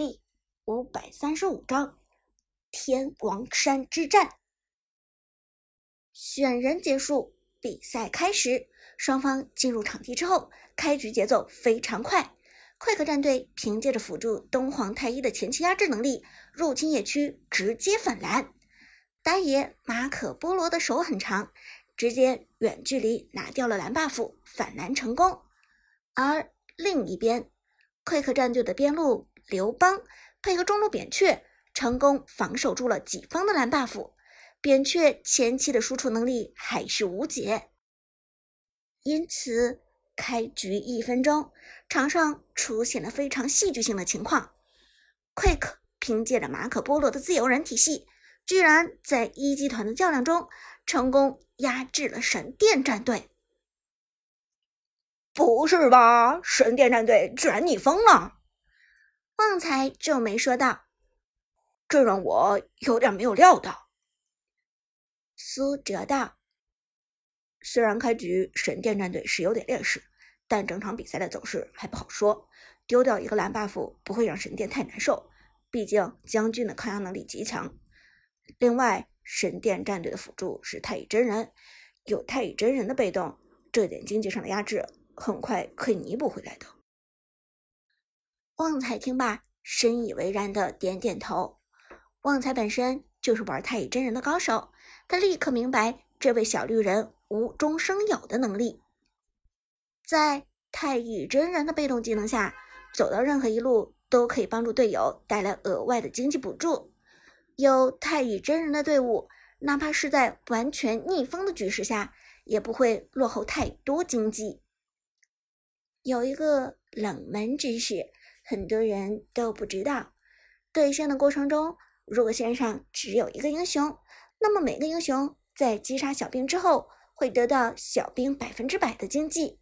第五百三十五章天王山之战。选人结束，比赛开始。双方进入场地之后，开局节奏非常快。快克战队凭借着辅助东皇太一的前期压制能力，入侵野区直接反蓝。打野马可波罗的手很长，直接远距离拿掉了蓝 buff，反蓝成功。而另一边，快克战队的边路刘邦配合中路扁鹊，成功防守住了己方的蓝 buff。扁鹊前期的输出能力还是无解，因此开局一分钟，场上出现了非常戏剧性的情况。Quick 凭借着马可波罗的自由人体系，居然在一级团的较量中成功压制了神殿战队。不是吧！神殿战队居然逆风了！旺财皱眉说道：“这让我有点没有料到。”苏哲道：“虽然开局神殿战队是有点劣势，但整场比赛的走势还不好说。丢掉一个蓝 buff 不会让神殿太难受，毕竟将军的抗压能力极强。另外，神殿战队的辅助是太乙真人，有太乙真人的被动，这点经济上的压制。”很快可以弥补回来的。旺财听罢，深以为然的点点头。旺财本身就是玩太乙真人的高手，他立刻明白这位小绿人无中生有的能力。在太乙真人的被动技能下，走到任何一路都可以帮助队友带来额外的经济补助。有太乙真人的队伍，哪怕是在完全逆风的局势下，也不会落后太多经济。有一个冷门知识，很多人都不知道。对线的过程中，如果线上只有一个英雄，那么每个英雄在击杀小兵之后，会得到小兵百分之百的经济。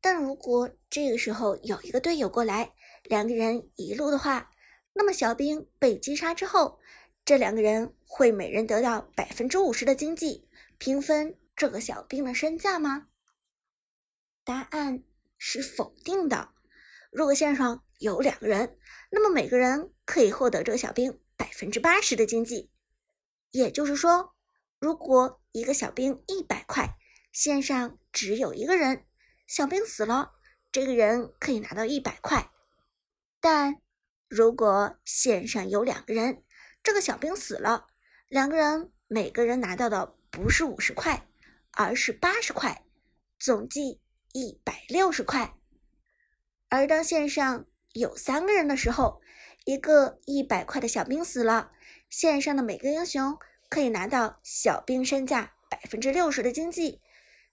但如果这个时候有一个队友过来，两个人一路的话，那么小兵被击杀之后，这两个人会每人得到百分之五十的经济，平分这个小兵的身价吗？答案。是否定的。如果线上有两个人，那么每个人可以获得这个小兵百分之八十的经济。也就是说，如果一个小兵一百块，线上只有一个人，小兵死了，这个人可以拿到一百块。但如果线上有两个人，这个小兵死了，两个人每个人拿到的不是五十块，而是八十块，总计。一百六十块，而当线上有三个人的时候，一个一百块的小兵死了，线上的每个英雄可以拿到小兵身价百分之六十的经济，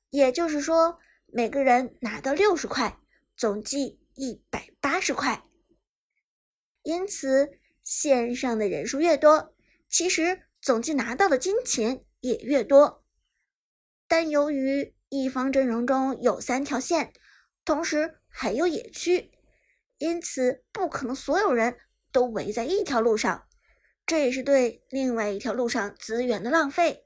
也就是说，每个人拿到六十块，总计一百八十块。因此，线上的人数越多，其实总计拿到的金钱也越多。但由于一方阵容中有三条线，同时还有野区，因此不可能所有人都围在一条路上，这也是对另外一条路上资源的浪费。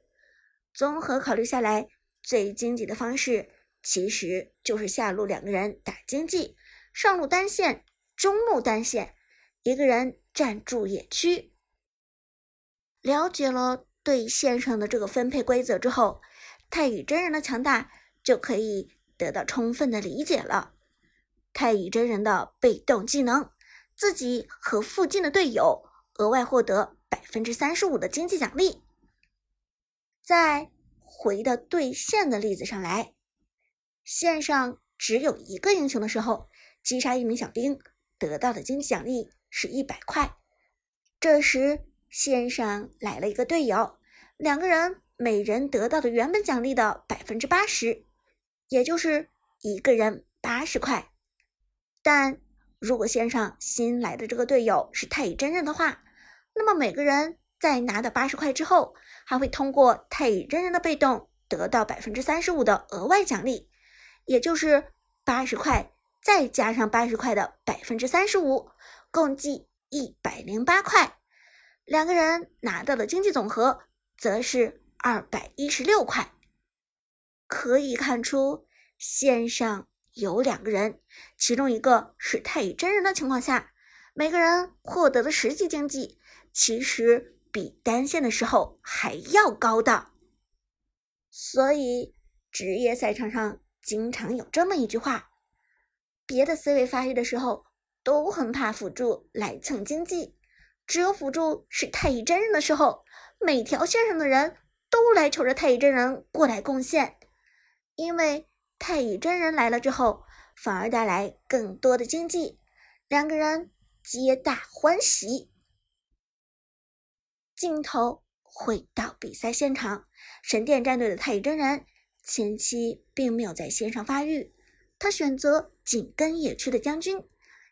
综合考虑下来，最经济的方式其实就是下路两个人打经济，上路单线、中路单线，一个人站住野区。了解了对线上的这个分配规则之后，太乙真人的强大。就可以得到充分的理解了。太乙真人的被动技能，自己和附近的队友额外获得百分之三十五的经济奖励。再回到对线的例子上来，线上只有一个英雄的时候，击杀一名小兵得到的经济奖励是一百块。这时线上来了一个队友，两个人每人得到的原本奖励的百分之八十。也就是一个人八十块，但如果线上新来的这个队友是太乙真人的话，那么每个人在拿到八十块之后，还会通过太乙真人的被动得到百分之三十五的额外奖励，也就是八十块再加上八十块的百分之三十五，共计一百零八块。两个人拿到的经济总和则是二百一十六块。可以看出，线上有两个人，其中一个是太乙真人的情况下，每个人获得的实际经济其实比单线的时候还要高的。所以，职业赛场上经常有这么一句话：别的 C 位发育的时候都很怕辅助来蹭经济，只有辅助是太乙真人的时候，每条线上的人都来求着太乙真人过来贡献，因为太乙真人来了之后，反而带来更多的经济，两个人皆大欢喜。镜头。回到比赛现场，神殿战队的太乙真人前期并没有在线上发育，他选择紧跟野区的将军，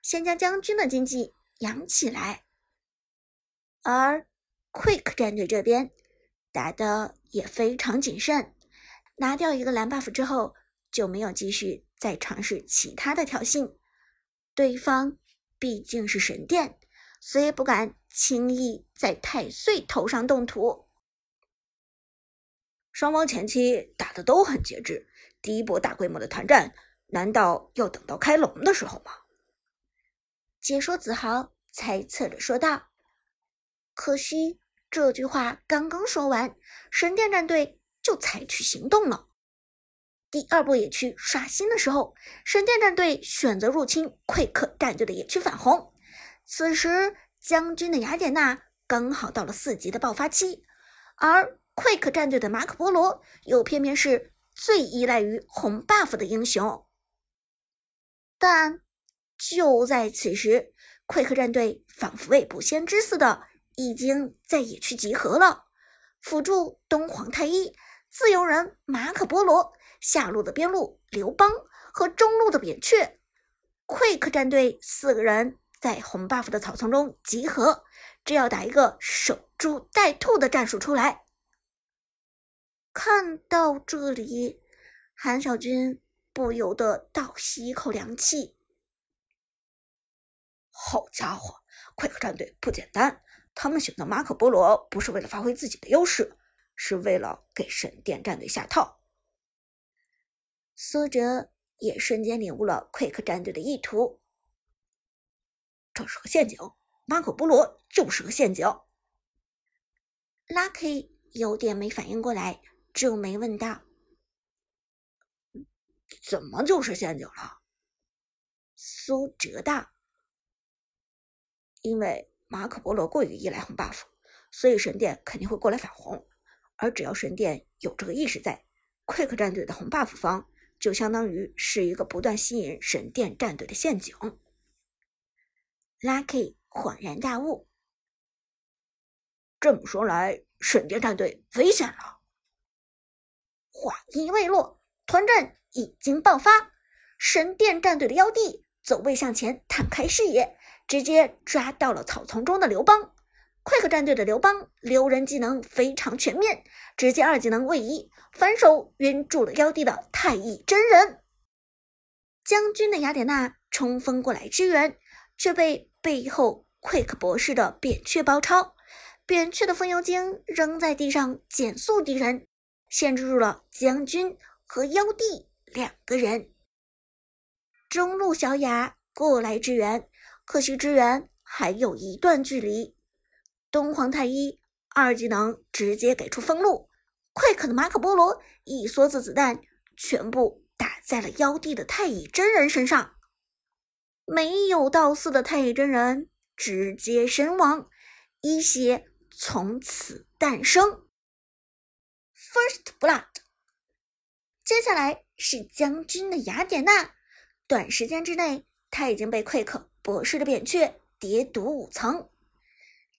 先将将军的经济养起来。而 Quick 战队这边打的也非常谨慎，拿掉一个蓝 buff 之后，就没有继续再尝试其他的挑衅。对方毕竟是神殿，所以不敢。轻易在太岁头上动土，双方前期打的都很节制。第一波大规模的团战，难道要等到开龙的时候吗？解说子豪猜测着说道。可惜这句话刚刚说完，神殿战队就采取行动了。第二波野区刷新的时候，神殿战队选择入侵溃克战队的野区反红。此时。将军的雅典娜刚好到了四级的爆发期，而 Quick 战队的马可波罗又偏偏是最依赖于红 buff 的英雄。但就在此时溃克战队仿佛未卜先知似的，已经在野区集合了，辅助东皇太一、自由人马可波罗、下路的边路刘邦和中路的扁鹊，Quick 战队四个人。在红 buff 的草丛中集合，这要打一个守株待兔的战术出来。看到这里，韩小军不由得倒吸一口凉气。好家伙，快克战队不简单！他们选择马可波罗不是为了发挥自己的优势，是为了给神殿战队下套。苏哲也瞬间领悟了 Quick 战队的意图。这是个陷阱，马可波罗就是个陷阱。Lucky 有点没反应过来，皱眉问道：“怎么就是陷阱了？”苏哲道：“因为马可波罗过于依赖红 buff，所以神殿肯定会过来反红。而只要神殿有这个意识在，Quick 战队的红 buff 方就相当于是一个不断吸引神殿战队的陷阱。” Lucky 恍然大悟，这么说来，神殿战队危险了。话音未落，团战已经爆发。神殿战队的妖帝走位向前，探开视野，直接抓到了草丛中的刘邦。快克战队的刘邦留人技能非常全面，直接二技能位移，反手晕住了妖帝的太乙真人。将军的雅典娜冲锋过来支援。却被背后 Quick 博士的扁鹊包抄，扁鹊的风油精扔在地上减速敌人，限制住了将军和妖帝两个人。中路小雅过来支援，可惜支援还有一段距离。东皇太一二技能直接给出封路奎克的马可波罗一梭子子弹全部打在了妖帝的太乙真人身上。没有道四的太乙真人直接身亡，一血从此诞生。First Blood。接下来是将军的雅典娜，短时间之内，他已经被 Quick 博士的扁鹊叠毒五层，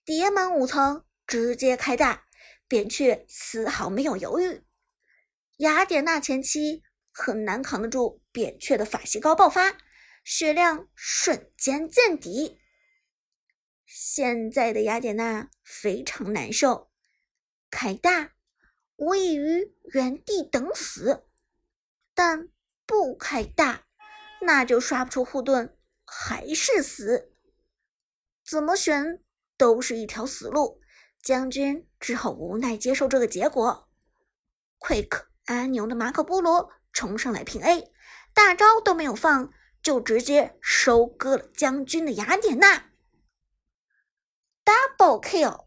叠满五层直接开大，扁鹊丝毫没有犹豫。雅典娜前期很难扛得住扁鹊的法系高爆发。血量瞬间见底，现在的雅典娜非常难受。开大无异于原地等死，但不开大，那就刷不出护盾，还是死。怎么选都是一条死路，将军只好无奈接受这个结果。Quick 阿牛的马可波罗冲上来平 A，大招都没有放。就直接收割了将军的雅典娜。double kill，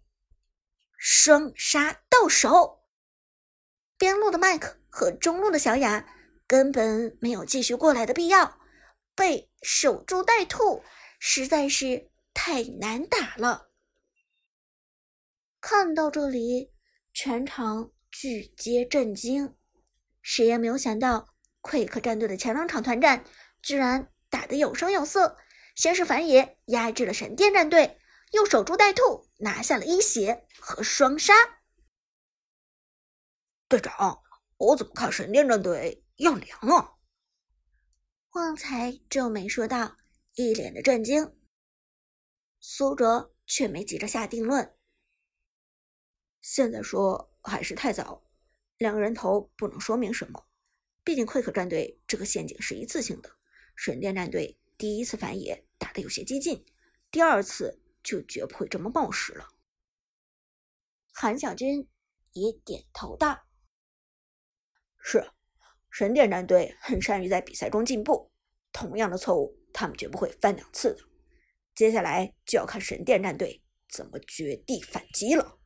双杀到手。边路的麦克和中路的小雅根本没有继续过来的必要，被守株待兔，实在是太难打了。看到这里，全场俱皆震惊，谁也没有想到，Quick 战队的前两场团战居然打得有声有色。先是反野压制了神殿战队，又守株待兔拿下了一血和双杀。队长，我怎么看神殿战队要凉啊？旺财皱眉说道，一脸的震惊。苏哲却没急着下定论。现在说还是太早，两个人头不能说明什么。毕竟 Quick 战队这个陷阱是一次性的，神殿战队第一次反野打的有些激进，第二次就绝不会这么冒失了。韩小军也点头道：“是，神殿战队很善于在比赛中进步，同样的错误他们绝不会犯两次的。接下来就要看神殿战队怎么绝地反击了。”